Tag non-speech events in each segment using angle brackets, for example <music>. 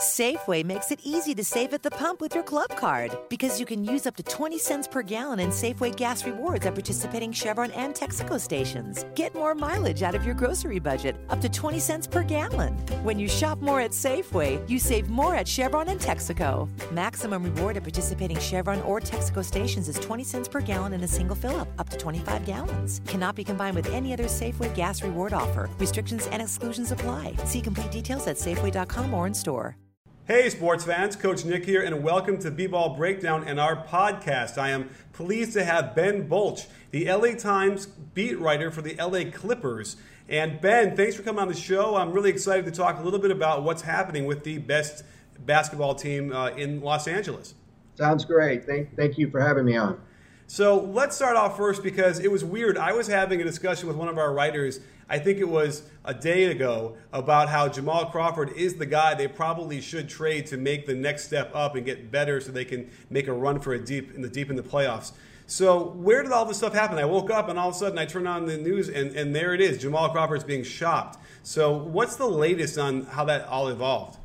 Safeway makes it easy to save at the pump with your club card because you can use up to 20 cents per gallon in Safeway gas rewards at participating Chevron and Texaco stations. Get more mileage out of your grocery budget, up to 20 cents per gallon. When you shop more at Safeway, you save more at Chevron and Texaco. Maximum reward at participating Chevron or Texaco stations is 20 cents per gallon in a single fill up, up to 25 gallons. Cannot be combined with any other Safeway gas reward offer. Restrictions and exclusions apply. See complete details at Safeway.com or in store. Hey, sports fans, Coach Nick here, and welcome to B Ball Breakdown and our podcast. I am pleased to have Ben Bolch, the LA Times beat writer for the LA Clippers. And Ben, thanks for coming on the show. I'm really excited to talk a little bit about what's happening with the best basketball team uh, in Los Angeles. Sounds great. Thank, thank you for having me on. So let's start off first because it was weird. I was having a discussion with one of our writers, I think it was a day ago, about how Jamal Crawford is the guy they probably should trade to make the next step up and get better so they can make a run for a deep in the deep in the playoffs. So where did all this stuff happen? I woke up and all of a sudden I turned on the news and, and there it is. Jamal Crawford's being shopped. So what's the latest on how that all evolved?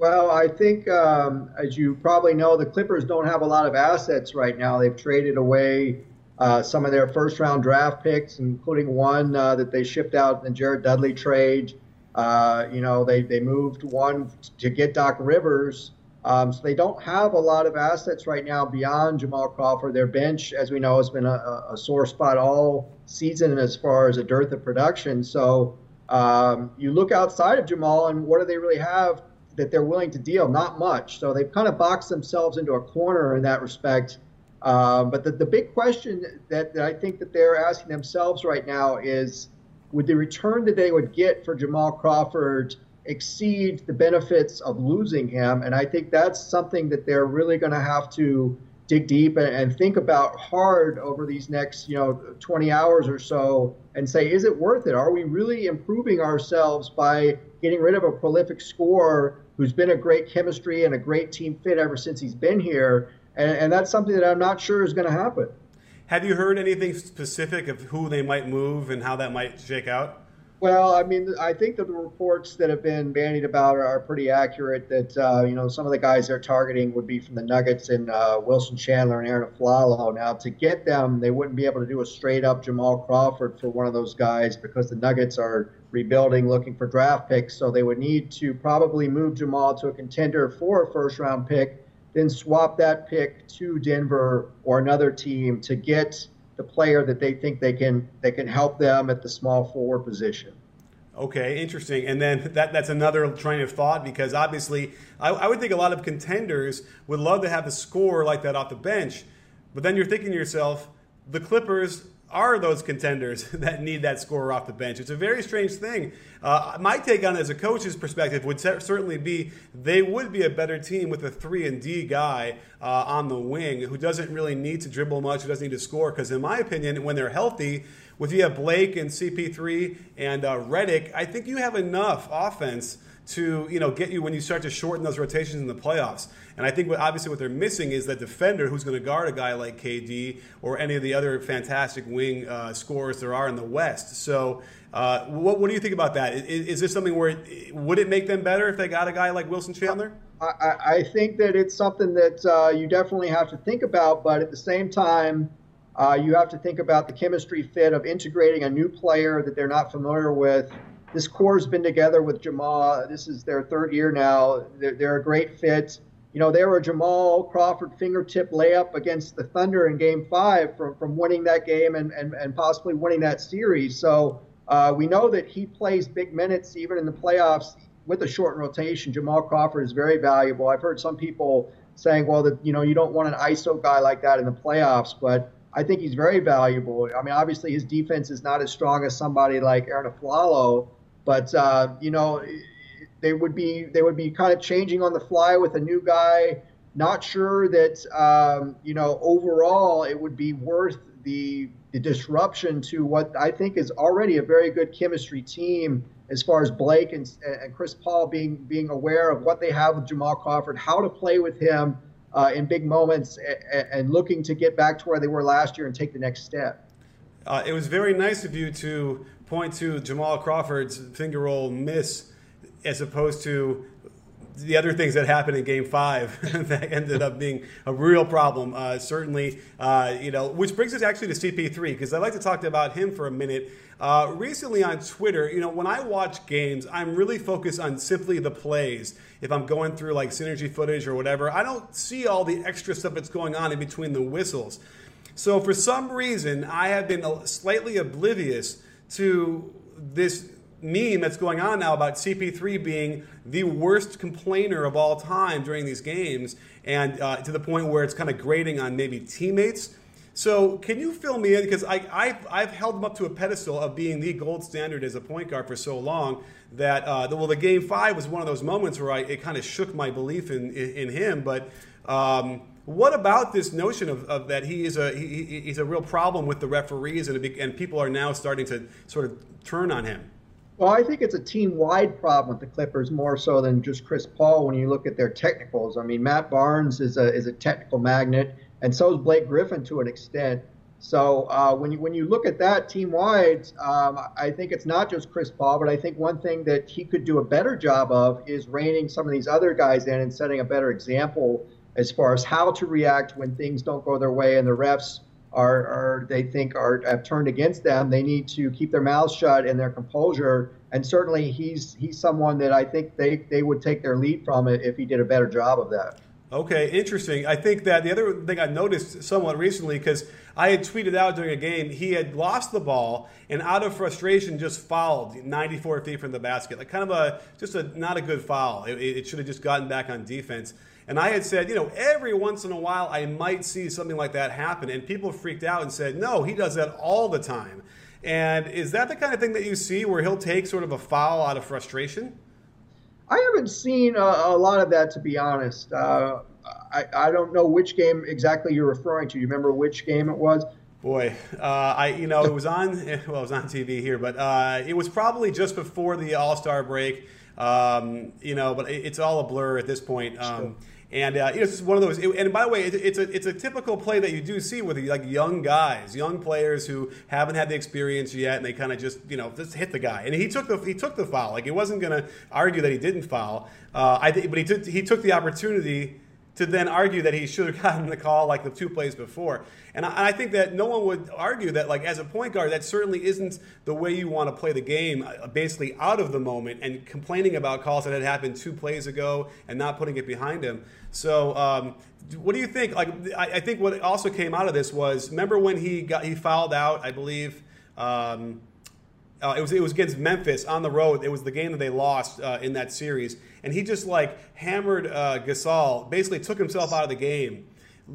Well, I think, um, as you probably know, the Clippers don't have a lot of assets right now. They've traded away uh, some of their first round draft picks, including one uh, that they shipped out in the Jared Dudley trade. Uh, you know, they, they moved one to get Doc Rivers. Um, so they don't have a lot of assets right now beyond Jamal Crawford. Their bench, as we know, has been a, a sore spot all season as far as a dearth of production. So um, you look outside of Jamal, and what do they really have that they're willing to deal? Not much. So they've kind of boxed themselves into a corner in that respect. Um, but the, the big question that, that I think that they're asking themselves right now is would the return that they would get for Jamal Crawford exceed the benefits of losing him? And I think that's something that they're really going to have to dig deep and, and, think about hard over these next, you know, 20 hours or so and say, is it worth it? Are we really improving ourselves by getting rid of a prolific scorer who's been a great chemistry and a great team fit ever since he's been here? And, and that's something that I'm not sure is going to happen. Have you heard anything specific of who they might move and how that might shake out? Well, I mean, I think that the reports that have been bandied about are, are pretty accurate. That uh, you know, some of the guys they're targeting would be from the Nuggets and uh, Wilson Chandler and Arron Afflalo. Now, to get them, they wouldn't be able to do a straight up Jamal Crawford for one of those guys because the Nuggets are rebuilding, looking for draft picks. So they would need to probably move Jamal to a contender for a first round pick, then swap that pick to Denver or another team to get the player that they think they can they can help them at the small forward position. Okay, interesting. And then that, that's another train of thought because obviously I, I, would think a lot of contenders would love to have a score like that off the bench. But then you're thinking to yourself, the Clippers are those contenders <laughs> that need that scorer off the bench. It's a very strange thing. Uh, my take on it as a coach's perspective would certainly be they would be a better team with a three and D guy uh, on the wing who doesn't really need to dribble much, who doesn't need to score. Because in my opinion, when they're healthy, with you have Blake and CP3 and uh, Redick, I think you have enough offense to you know get you when you start to shorten those rotations in the playoffs. And I think what obviously what they're missing is that defender who's going to guard a guy like KD or any of the other fantastic wing uh, scorers there are in the West. So. Uh, what, what do you think about that? Is, is this something where it, would it make them better if they got a guy like Wilson Chandler? I, I think that it's something that uh, you definitely have to think about, but at the same time, uh, you have to think about the chemistry fit of integrating a new player that they're not familiar with this core's been together with Jamal. This is their third year now. They're, they're a great fit. You know, they were a Jamal Crawford fingertip layup against the Thunder in game five from, from winning that game and, and, and possibly winning that series. So uh, we know that he plays big minutes even in the playoffs with a short rotation. Jamal Crawford is very valuable. I've heard some people saying, well, that you know, you don't want an ISO guy like that in the playoffs, but I think he's very valuable. I mean, obviously his defense is not as strong as somebody like Arron Afflalo, but uh, you know, they would be they would be kind of changing on the fly with a new guy. Not sure that um, you know overall it would be worth the the disruption to what I think is already a very good chemistry team as far as Blake and, and Chris Paul being being aware of what they have with Jamal Crawford, how to play with him uh, in big moments, and, and, looking to get back to where they were last year and take the next step. Uh, it was very nice of you to point to Jamal Crawford's finger roll miss as opposed to the other things that happened in Game Five <laughs> that ended up being a real problem. Uh, certainly, uh, you know, which brings us actually to CP3 because I'd like to talk about him for a minute. Uh, recently on Twitter, you know, when I watch games, I'm really focused on simply the plays. If I'm going through like synergy footage or whatever, I don't see all the extra stuff that's going on in between the whistles. So for some reason, I have been slightly oblivious to this meme that's going on now about CP3 being the worst complainer of all time during these games, and uh, to the point where it's kind of grating on maybe teammates. So, can you fill me in? Because I, I've, I've held him up to a pedestal of being the gold standard as a point guard for so long that, uh, well, the game five was one of those moments where I, it kind of shook my belief in, in, in him. But um, what about this notion of, of that he is a he, he's a real problem with the referees and, and people are now starting to sort of turn on him? Well, I think it's a team-wide problem with the Clippers more so than just Chris Paul. When you look at their technicals, I mean, Matt Barnes is a is a technical magnet, and so is Blake Griffin to an extent. So uh, when you when you look at that team-wide, um, I think it's not just Chris Paul, but I think one thing that he could do a better job of is reining some of these other guys in and setting a better example as far as how to react when things don't go their way and the refs are, are they think are have turned against them. They need to keep their mouths shut and their composure. And certainly, he's he's someone that I think they they would take their lead from if he did a better job of that. Okay, interesting. I think that the other thing I noticed somewhat recently, because I had tweeted out during a game, he had lost the ball and out of frustration just fouled 94 feet from the basket. Like kind of a just a not a good foul. It, it should have just gotten back on defense. And I had said, you know, every once in a while I might see something like that happen. And people freaked out and said, no, he does that all the time. And is that the kind of thing that you see where he'll take sort of a foul out of frustration? I haven't seen a, a lot of that, to be honest. Uh, I, I don't know which game exactly you're referring to. You remember which game it was? Boy, uh, I you know it was on <laughs> well it was on TV here, but uh, it was probably just before the All Star break. Um, you know, but it, it's all a blur at this point. Um, and uh, you know, it's one of those. It, and by the way, it, it's a it's a typical play that you do see with like young guys, young players who haven't had the experience yet, and they kind of just you know just hit the guy. And he took the he took the foul. Like he wasn't going to argue that he didn't foul. Uh, I but he took he took the opportunity to then argue that he should have <laughs> gotten the call like the two plays before. And I, I, think that no one would argue that, like, as a point guard, that certainly isn't the way you want to play the game, uh, basically out of the moment and complaining about calls that had happened two plays ago and not putting it behind him. So, um, what do you think? Like, I, I, think what also came out of this was remember when he got he fouled out, I believe. Um, uh, it was it was against Memphis on the road. It was the game that they lost uh, in that series, and he just like hammered uh, Gasol, basically took himself out of the game.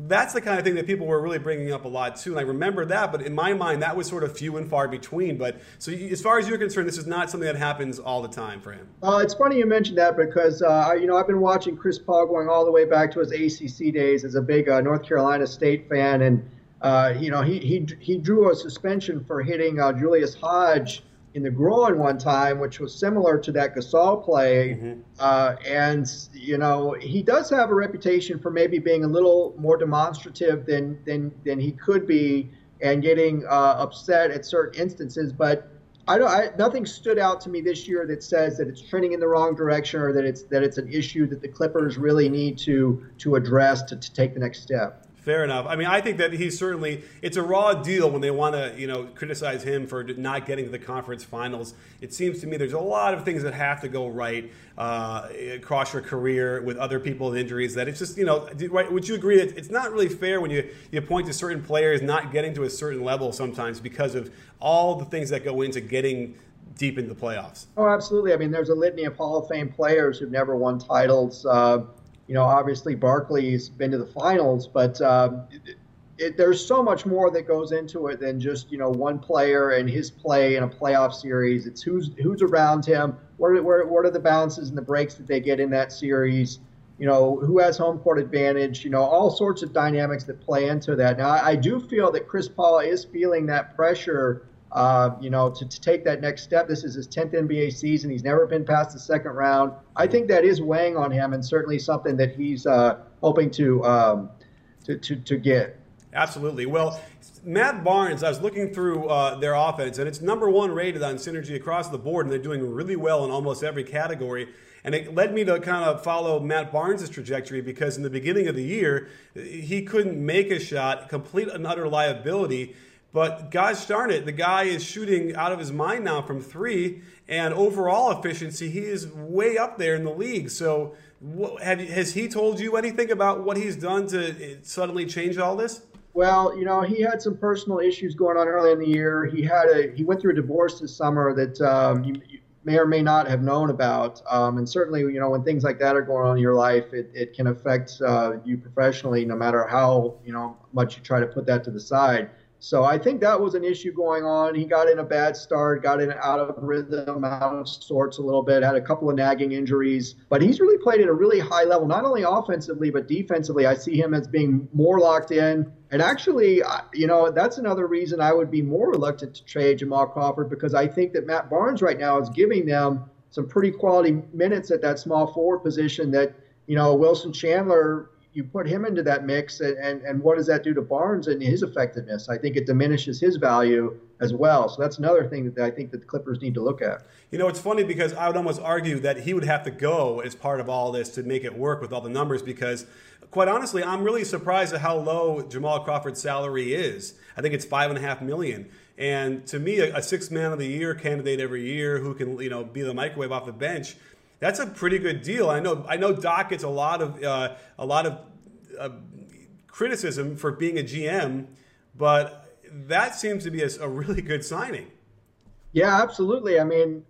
That's the kind of thing that people were really bringing up a lot too, and I remember that. But in my mind, that was sort of few and far between. But so, as far as you're concerned, this is not something that happens all the time for him. Uh, it's funny you mentioned that because uh, you know I've been watching Chris Paul going all the way back to his ACC days as a big uh, North Carolina State fan, and you know he he he drew a suspension for hitting Julius Hodge in the groin one time, which was similar to that Gasol play. Mm-hmm. Uh, and you know, he does have a reputation for maybe being a little more demonstrative than than than he could be, and getting uh, upset at certain instances. But I don't. I, nothing stood out to me this year that says that it's trending in the wrong direction or that it's that it's an issue that the Clippers really need to to address to, to take the next step. Fair enough. I mean, I think that he's certainly it's a raw deal when they want to, you know, criticize him for not getting to the conference finals. It seems to me there's a lot of things that have to go right uh, across your career with other people with injuries. That it's just, you know? Would you agree that it's not really fair when you you point to certain players not getting to a certain level sometimes because of all the things that go into getting deep into the playoffs? Oh, absolutely. I mean, there's a litany of Hall of Fame players who've never won titles. Uh, you know, obviously Barkley's been to the finals, but um, it, it, there's so much more that goes into it than just you know one player and his play in a playoff series. It's who's who's around him. What are, what are the bounces and the breaks that they get in that series? You know, who has home court advantage? You know, all sorts of dynamics that play into that. Now, I, I do feel that Chris Paul is feeling that pressure uh, you know, to, to take that next step. This is his 10th NBA season. He's never been past the second round. I think that is weighing on him and certainly something that he's uh, hoping to, um, to, to, to get. Absolutely. Well, Matt Barnes, I was looking through uh, their offense, and it's number one rated on synergy across the board, and they're doing really well in almost every category. And it led me to kind of follow Matt Barnes' trajectory because in the beginning of the year, he couldn't make a shot, complete and utter liability. But gosh darn it, the guy is shooting out of his mind now from three, and overall efficiency, he is way up there in the league. So, have, has he told you anything about what he's done to uh, suddenly change all this? Well, you know, he had some personal issues going on early in the year. He had a he went through a divorce this summer that um, you, may or may not have known about. Um, and certainly, you know, when things like that are going on in your life, it, it can affect uh, you professionally, no matter how you know much you try to put that to the side. So I think that was an issue going on. He got in a bad start, got in out of rhythm, out of sorts a little bit, had a couple of nagging injuries, but he's really played at a really high level, not only offensively but defensively. I see him as being more locked in. And actually, you know, that's another reason I would be more reluctant to trade Jamal Crawford because I think that Matt Barnes right now is giving them some pretty quality minutes at that small forward position that, you know, Wilson Chandler you put him into that mix, and, and, and what does that do to Barnes and his effectiveness? I think it diminishes his value as well. So that's another thing that I think that the Clippers need to look at. You know, it's funny because I would almost argue that he would have to go as part of all this to make it work with all the numbers because quite honestly, I'm really surprised at how low Jamal Crawford's salary is. I think it's five and a half million. And to me, a, a six man of the year candidate every year who can, you know, be the microwave off the bench that's a pretty good deal. I know I know Doc gets a lot of uh, a lot of uh, criticism for being a GM, but that seems to be a, a, really good signing. Yeah, absolutely. I mean,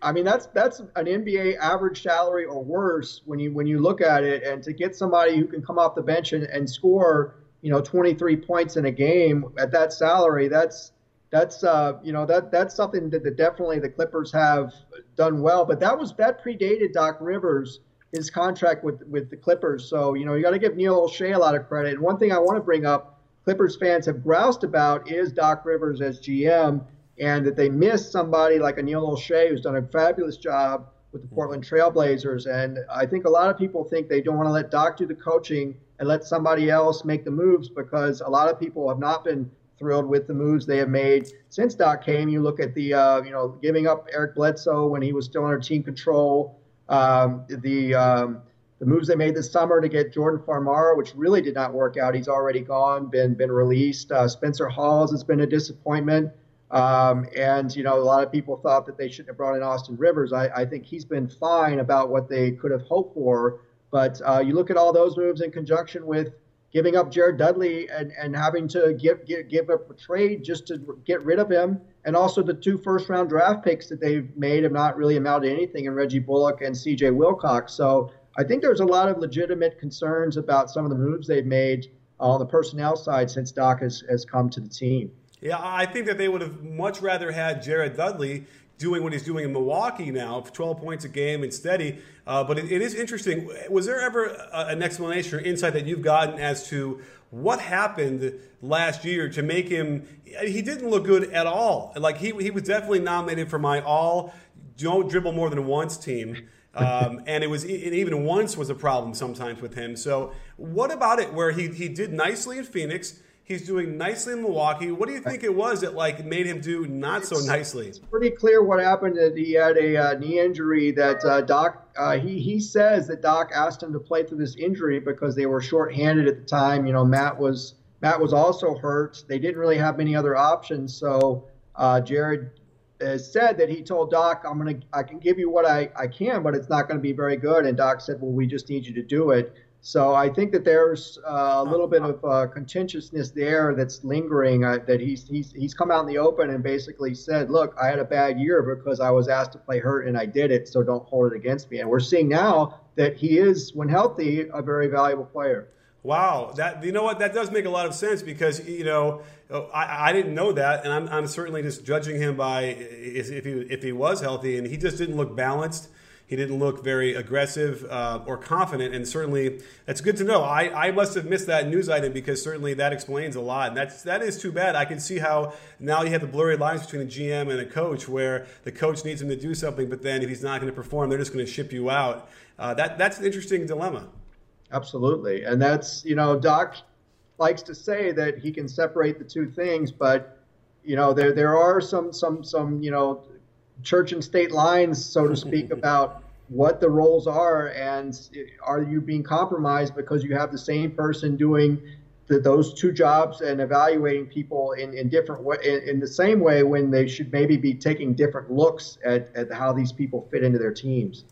I mean that's that's an NBA average salary or worse when you when you look at it, and to get somebody who can come off the bench and, and score you know 23 points in a game at that salary, that's that's uh, you know that that's something that, that definitely the Clippers have done well. But that was that predated Doc Rivers his contract with with the Clippers. So you know you got to give Neil Olshey a lot of credit. And one thing I want to bring up, Clippers fans have groused about is Doc Rivers as GM, and that they miss somebody like a Neil Olshey who's done a fabulous job with the Portland Trailblazers. And I think a lot of people think they don't want to let Doc do the coaching and let somebody else make the moves because a lot of people have not been thrilled with the moves they have made since Doc came. You look at the, uh, you know, giving up Eric Bledsoe when he was still under team control. Um, the um, the moves they made this summer to get Jordan Farmar, which really did not work out. He's already gone, been been released. Uh, Spencer Hawes has been a disappointment. Um, and you know, a lot of people thought that they shouldn't have brought in Austin Rivers. I, I think he's been fine about what they could have hoped for. But uh, you look at all those moves in conjunction with giving up Jared Dudley and, and having to give, give, give up a trade just to get rid of him. And also the two first round draft picks that they've made have not really amounted to anything in Reggie Bullock and CJ Wilcox. So I think there's a lot of legitimate concerns about some of the moves they've made on the personnel side since Doc has, has come to the team. Yeah, I think that they would have much rather had Jared Dudley doing what he's doing in Milwaukee now, 12 points a game and steady. Uh, but it, it is interesting. Was there ever a, an explanation or insight that you've gotten as to what happened last year to make him? He didn't look good at all. Like he he was definitely nominated for my all don't dribble more than once team. Um, <laughs> and it was even once was a problem sometimes with him. So what about it where he, he did nicely in Phoenix? He's doing nicely in Milwaukee. What do you think it was that like made him do not so nicely? It's pretty clear what happened. That he had a uh, knee injury. That uh, Doc uh, he he says that Doc asked him to play through this injury because they were shorthanded at the time. You know, Matt was Matt was also hurt. They didn't really have many other options. So uh, Jared has said that he told Doc, "I'm gonna I can give you what I I can, but it's not going to be very good." And Doc said, "Well, we just need you to do it." So I think that there's a little bit of uh, contentiousness there that's lingering. Uh, that he's he's he's come out in the open and basically said, "Look, I had a bad year because I was asked to play hurt and I did it. So don't hold it against me." And we're seeing now that he is, when healthy, a very valuable player. Wow, that you know what that does make a lot of sense because you know I, I didn't know that, and I'm, I'm certainly just judging him by if he if he was healthy, and he just didn't look balanced he didn't look very aggressive uh, or confident, and certainly that's good to know. I, I must have missed that news item because certainly that explains a lot, and that's that is too bad. I can see how now you have the blurry lines between a GM and a coach, where the coach needs him to do something, but then if he's not going to perform, they're just going to ship you out. Uh, that that's an interesting dilemma. Absolutely, and that's you know Doc likes to say that he can separate the two things, but you know there there are some some some you know church and state lines, so to <laughs> speak, about what the roles are, and are you being compromised because you have the same person doing the, those two jobs and evaluating people in, in different way, in, in, the same way when they should maybe be taking different looks at, at how these people fit into their teams.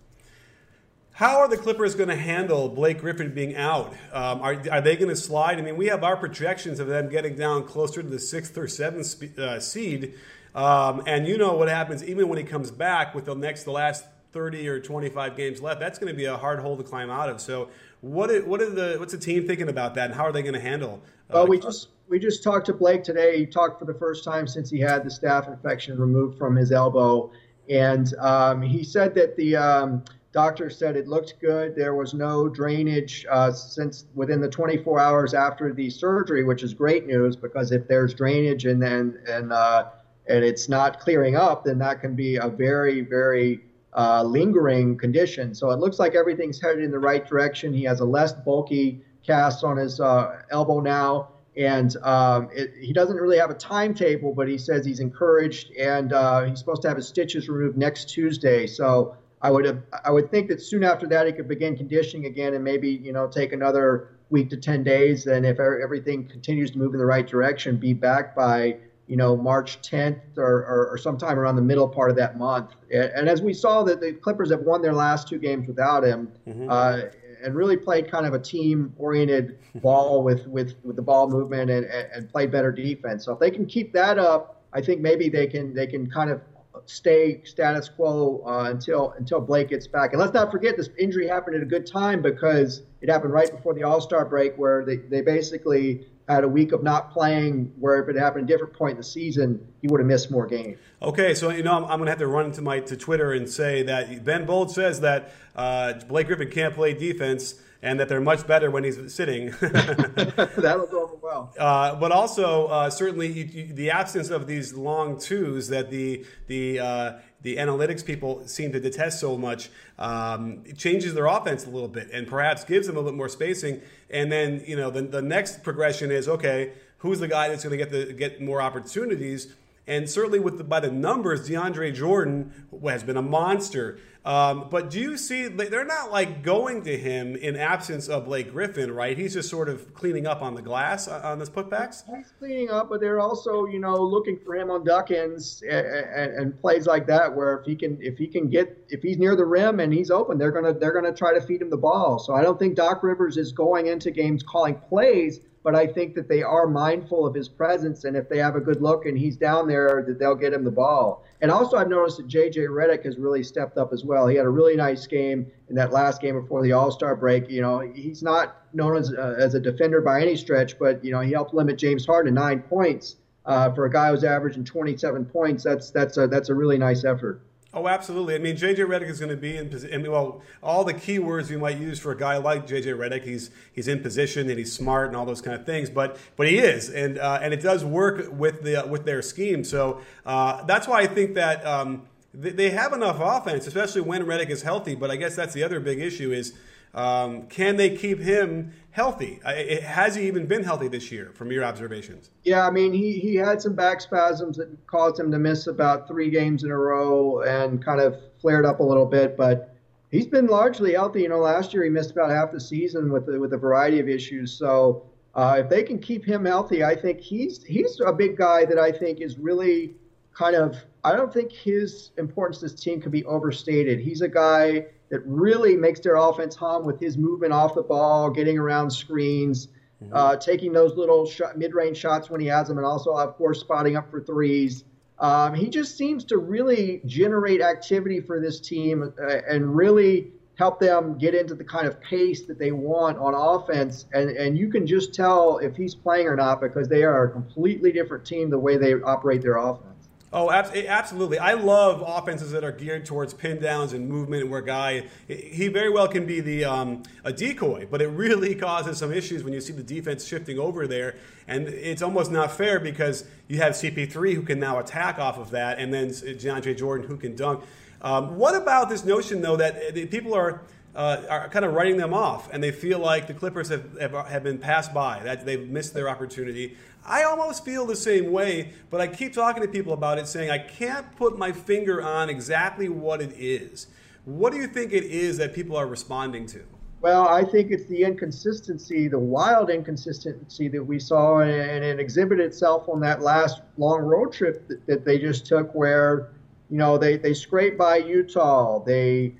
How are the Clippers going to handle Blake Griffin being out? Um, are, are they going to slide? I mean, we have our projections of them getting down closer to the sixth or seventh uh, seed. Um, and you know what happens even when he comes back with the next, the last 30 or 25 games left. That's going to be a hard hole to climb out of. So, what is, what is the what's the team thinking about that, and how are they going to handle? Uh, well, we just we just talked to Blake today. He talked for the first time since he had the staph infection removed from his elbow, and um, he said that the um, doctor said it looked good. There was no drainage uh, since within the 24 hours after the surgery, which is great news because if there's drainage and then and uh, and it's not clearing up, then that can be a very very uh, lingering condition. So it looks like everything's headed in the right direction. He has a less bulky cast on his uh, elbow now. And um, it, he doesn't really have a timetable, but he says he's encouraged, and uh, he's supposed to have his stitches removed next Tuesday. So I would I would think that soon after that he could begin conditioning again, and maybe you know take another week to ten days. And if everything continues to move in the right direction, be back by you know, March 10th or, or, or, sometime around the middle part of that month. And, as we saw that the Clippers have won their last two games without him, mm-hmm. uh, and really played kind of a team-oriented <laughs> ball with, with, with the ball movement and, and played better defense. So if they can keep that up, I think maybe they can they can kind of stay status quo uh, until until Blake gets back. And let's not forget this injury happened at a good time because it happened right before the All Star break, where they, they basically had a week of not playing where if it happened at a different point in the season, he would have missed more games. Okay, so you know I'm, I'm going to have to run into my to Twitter and say that Ben Bolch says that uh, Blake Griffin can't play defense and that they're much better when he's sitting. <laughs> That'll go over well. Uh, but also, uh, certainly, you, you, the absence of these long twos that the the uh, the analytics people seem to detest so much um, changes their offense a little bit and perhaps gives them a little bit more spacing. And then you know the, the next progression is okay, who's the guy that's going to get the get more opportunities? And certainly, with the, by the numbers, DeAndre Jordan has been a monster. Um, but do you see they're not like going to him in absence of Blake Griffin, right? He's just sort of cleaning up on the glass uh, on this putbacks. He's cleaning up, but they're also you know looking for him on duck-ins and, and, and, plays like that where if he can if he can get if he's near the rim and he's open, they're gonna they're gonna try to feed him the ball. So I don't think Doc Rivers is going into games calling plays but I think that they are mindful of his presence, and if they have a good look and he's down there, that they'll get him the ball. And also, I've noticed that J.J. Redick has really stepped up as well. He had a really nice game in that last game before the All Star break. You know, he's not known as uh, as a defender by any stretch, but you know, he helped limit James Harden to nine points. Uh, for a guy who's averaging 27 points, that's that's a that's a really nice effort. Oh, absolutely. I mean, JJ Redick is going to be in position. Mean, well, all the key words we might use for a guy like JJ Redick, he's he's in position and he's smart and all those kind of things. But but he is, and uh, and it does work with the with their scheme. So uh, that's why I think that um, they, they have enough offense, especially when Redick is healthy. But I guess that's the other big issue is um, can they keep him healthy? Has he even been healthy this year, from your observations? Yeah, I mean, he, he had some back spasms that caused him to miss about three games in a row and kind of flared up a little bit, but he's been largely healthy. You know, last year he missed about half the season with with a variety of issues. So uh, if they can keep him healthy, I think he's he's a big guy that I think is really kind of. I don't think his importance to this team can be overstated. He's a guy that really makes their offense hum with his movement off the ball, getting around screens, mm-hmm. uh, taking those little shot, mid-range shots when he has them, and also, of course, spotting up for threes. Um, he just seems to really generate activity for this team uh, and really help them get into the kind of pace that they want on offense. And, and you can just tell if he's playing or not because they are a completely different team the way they operate their offense. Oh, absolutely. I love offenses that are geared towards pin downs and movement, where guy he very well can be the um, a decoy, but it really <laughs> causes some issues when you see the defense shifting over there, and it's almost not fair because you have CP3 who can now attack off of that, and then DeAndre Jordan who can dunk. Um, what about this notion though that uh, people are uh, are kind of writing them off, and they feel like the Clippers have, have, have been passed by, that they've missed their opportunity. I almost feel the same way, but I keep talking to people about it, saying I can't put my finger on exactly what it is. What do you think it is that people are responding to? Well, I think it's the inconsistency, the wild inconsistency that we saw, and it exhibited itself on that last long road trip that, that they just took, where you know they they scrape by Utah, they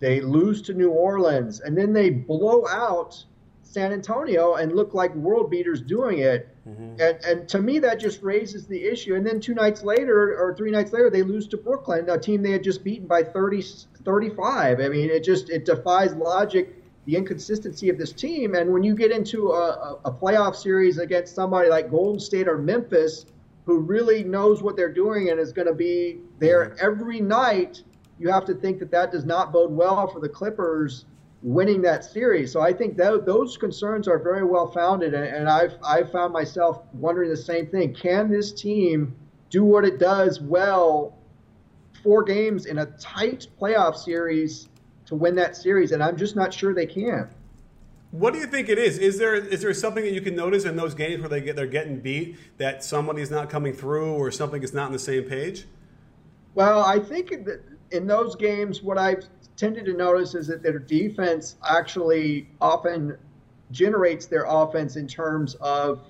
they lose to New Orleans, and then they blow out San Antonio and look like world beaters doing it. Mm-hmm. And, and to me, that just raises the issue. And then two nights later, or three nights later, they lose to Brooklyn, a team they had just beaten by 30, 35. I mean, it just it defies logic, the inconsistency of this team. And when you get into a, a playoff series against somebody like Golden State or Memphis, who really knows what they're doing and is going to be there mm-hmm. every night, you have to think that that does not bode well for the Clippers winning that series. So I think that those concerns are very well founded, and I've I've found myself wondering the same thing. Can this team do what it does well, four games in a tight playoff series to win that series? And I'm just not sure they can. What do you think it is? Is there is there something that you can notice in those games where they get they're getting beat that somebody's not coming through or something is not on the same page? Well, I think in those games, what I've tended to notice is that their defense actually often generates their offense in terms of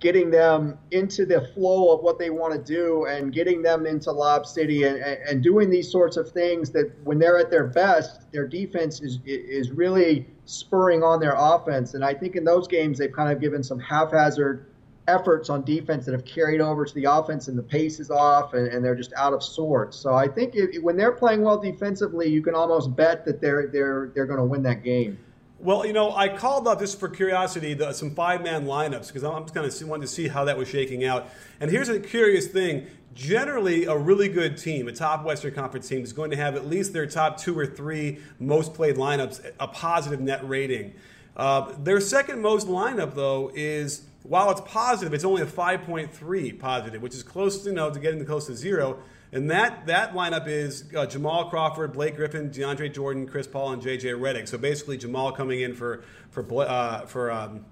getting them into the flow of what they want to do and getting them into Lob City and, and doing these sorts of things that when they're at their best, their defense is is really spurring on their offense. And I think in those games they've kind of given some haphazard efforts on defense that have carried over to the offense and the pace is off and, and they're just out of sorts. So I think when they're playing well defensively, you can almost bet that they're they're they're going to win that game. Well, you know, I called up just for curiosity the, some five-man lineups because I'm just kind of wanting to see how that was shaking out. And here's a curious thing: generally, a really good team, a top Western Conference team, is going to have at least their top two or three most played lineups a positive net rating. Uh, their second most lineup, though, is while it's positive, it's only a 5.3 positive, which is close to you know to getting close to zero. And that that lineup is uh, Jamal Crawford, Blake Griffin, DeAndre Jordan, Chris Paul, and JJ Redick. So basically, Jamal coming in for for uh, for um,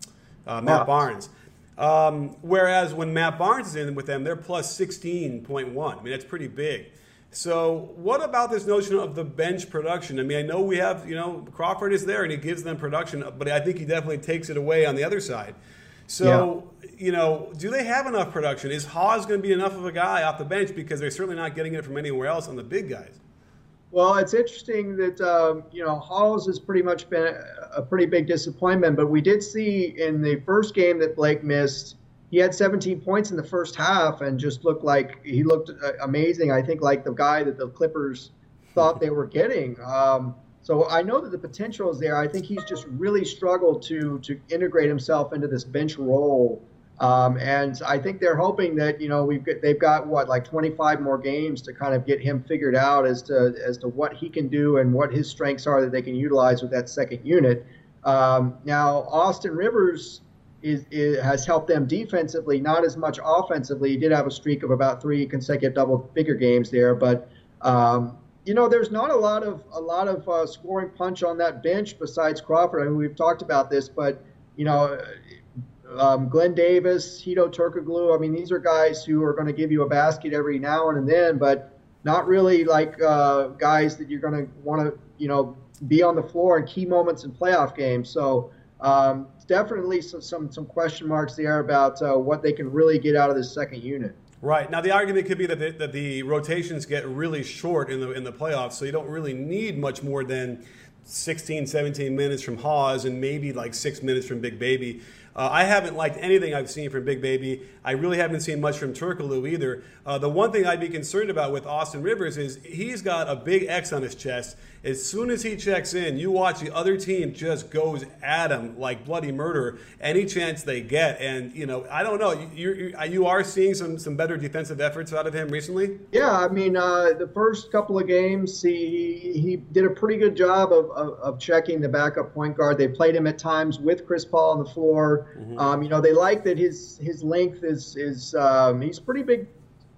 uh, Matt Barnes. Um, whereas when Matt Barnes is in with them, they're plus 16.1. I mean, that's pretty big. So, what about this notion of the bench production? I mean, I know we have, you know, Crawford is there and he gives them production, but I think he definitely takes it away on the other side. So, yeah. you know, do they have enough production? Is Hawes going to be enough of a guy off the bench because they're certainly not getting it from anywhere else on the big guys? Well, it's interesting that um, you know Hawes has pretty much been a, pretty big disappointment, but we did see in the first game that Blake missed, he had 17 points in the first half and just looked like he looked uh, amazing. I think like the guy that the Clippers thought they were getting. Um, so I know that the potential is there. I think he's just really struggled to to integrate himself into this bench role. Um, and I think they're hoping that you know we've got, they've got what like 25 more games to kind of get him figured out as to as to what he can do and what his strengths are that they can utilize with that second unit. Um, now Austin Rivers is, is, has helped them defensively, not as much offensively. He did have a streak of about three consecutive double figure games there, but um, you know, there's not a lot of a lot of uh, scoring punch on that bench besides Crawford. I mean, we've talked about this, but you know, um, Glen Davis, Hedo Turkoglu. I mean, these are guys who are going to give you a basket every now and then, but not really like uh, guys that you're going to want to, you know, be on the floor in key moments in playoff games. So um, definitely some, some, some question marks there about uh, what they can really get out of this second unit. Right now, the argument could be that the, that the rotations get really short in the in the playoffs, so you don't really need much more than 16, 17 minutes from Hawes and maybe like six minutes from Big Baby. Uh, I haven't liked anything I've seen from Big Baby. I really haven't seen much from Turkoglu either. Uh, the one thing I'd be concerned about with Austin Rivers is he's got a big X on his chest. As soon as he checks in, you watch the other team just goes at him like bloody murder any chance they get. And you know, I don't know. You you, you are seeing some some better defensive efforts out of him recently. Yeah, I mean, uh, the first couple of games, he he did a pretty good job of, of, of checking the backup point guard. They played him at times with Chris Paul on the floor. Mm-hmm. Um, you know, they like that his his length is is um, he's pretty big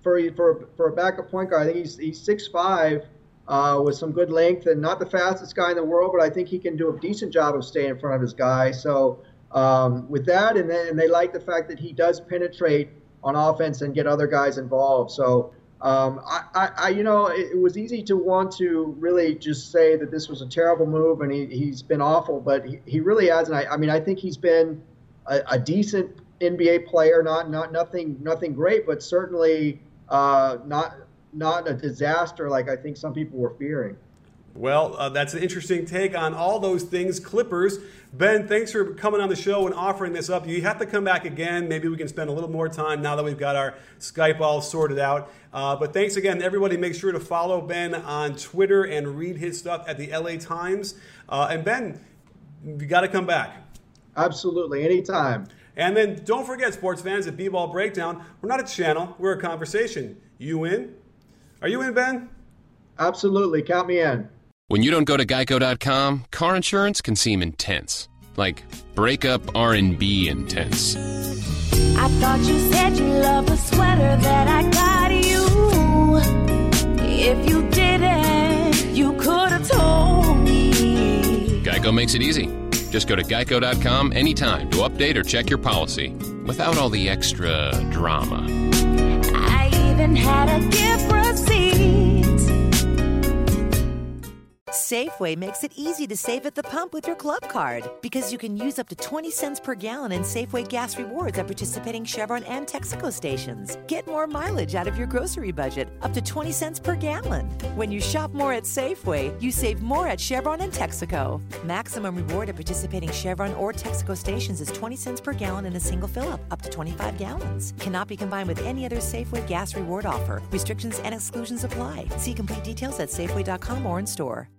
for for for a backup point guard. I think he's he's six five uh, with some good length and not the fastest guy in the world, but I think he can do a decent job of staying in front of his guy. So um, with that, and then and they like the fact that he does penetrate on offense and get other guys involved. So um, I, I, I, you know, it, it, was easy to want to really just say that this was a terrible move and he, he's been awful, but he, he really hasn't. I, I mean, I think he's been a, a decent NBA player, not not nothing nothing great, but certainly uh, not not a disaster like I think some people were fearing. Well, uh, that's an interesting take on all those things. Clippers. Ben, thanks for coming on the show and offering this up. You have to come back again. Maybe we can spend a little more time now that we've got our Skype all sorted out. Uh, but thanks again, everybody. Make sure to follow Ben on Twitter and read his stuff at the LA Times. Uh, and Ben, you got to come back. Absolutely, anytime. And then don't forget, sports fans, at B-Ball Breakdown, we're not a channel, we're a conversation. You in? Are you in, Ben? Absolutely. Count me in. When you don't go to geico.com, car insurance can seem intense. Like breakup R&B intense. I thought you said you loved the sweater that I got you. If you didn't, you could have told me. Geico makes it easy. Just go to geico.com anytime to update or check your policy without all the extra drama. Safeway makes it easy to save at the pump with your club card because you can use up to 20 cents per gallon in Safeway gas rewards at participating Chevron and Texaco stations. Get more mileage out of your grocery budget, up to 20 cents per gallon. When you shop more at Safeway, you save more at Chevron and Texaco. Maximum reward at participating Chevron or Texaco stations is 20 cents per gallon in a single fill up, up to 25 gallons. Cannot be combined with any other Safeway gas reward offer. Restrictions and exclusions apply. See complete details at Safeway.com or in store.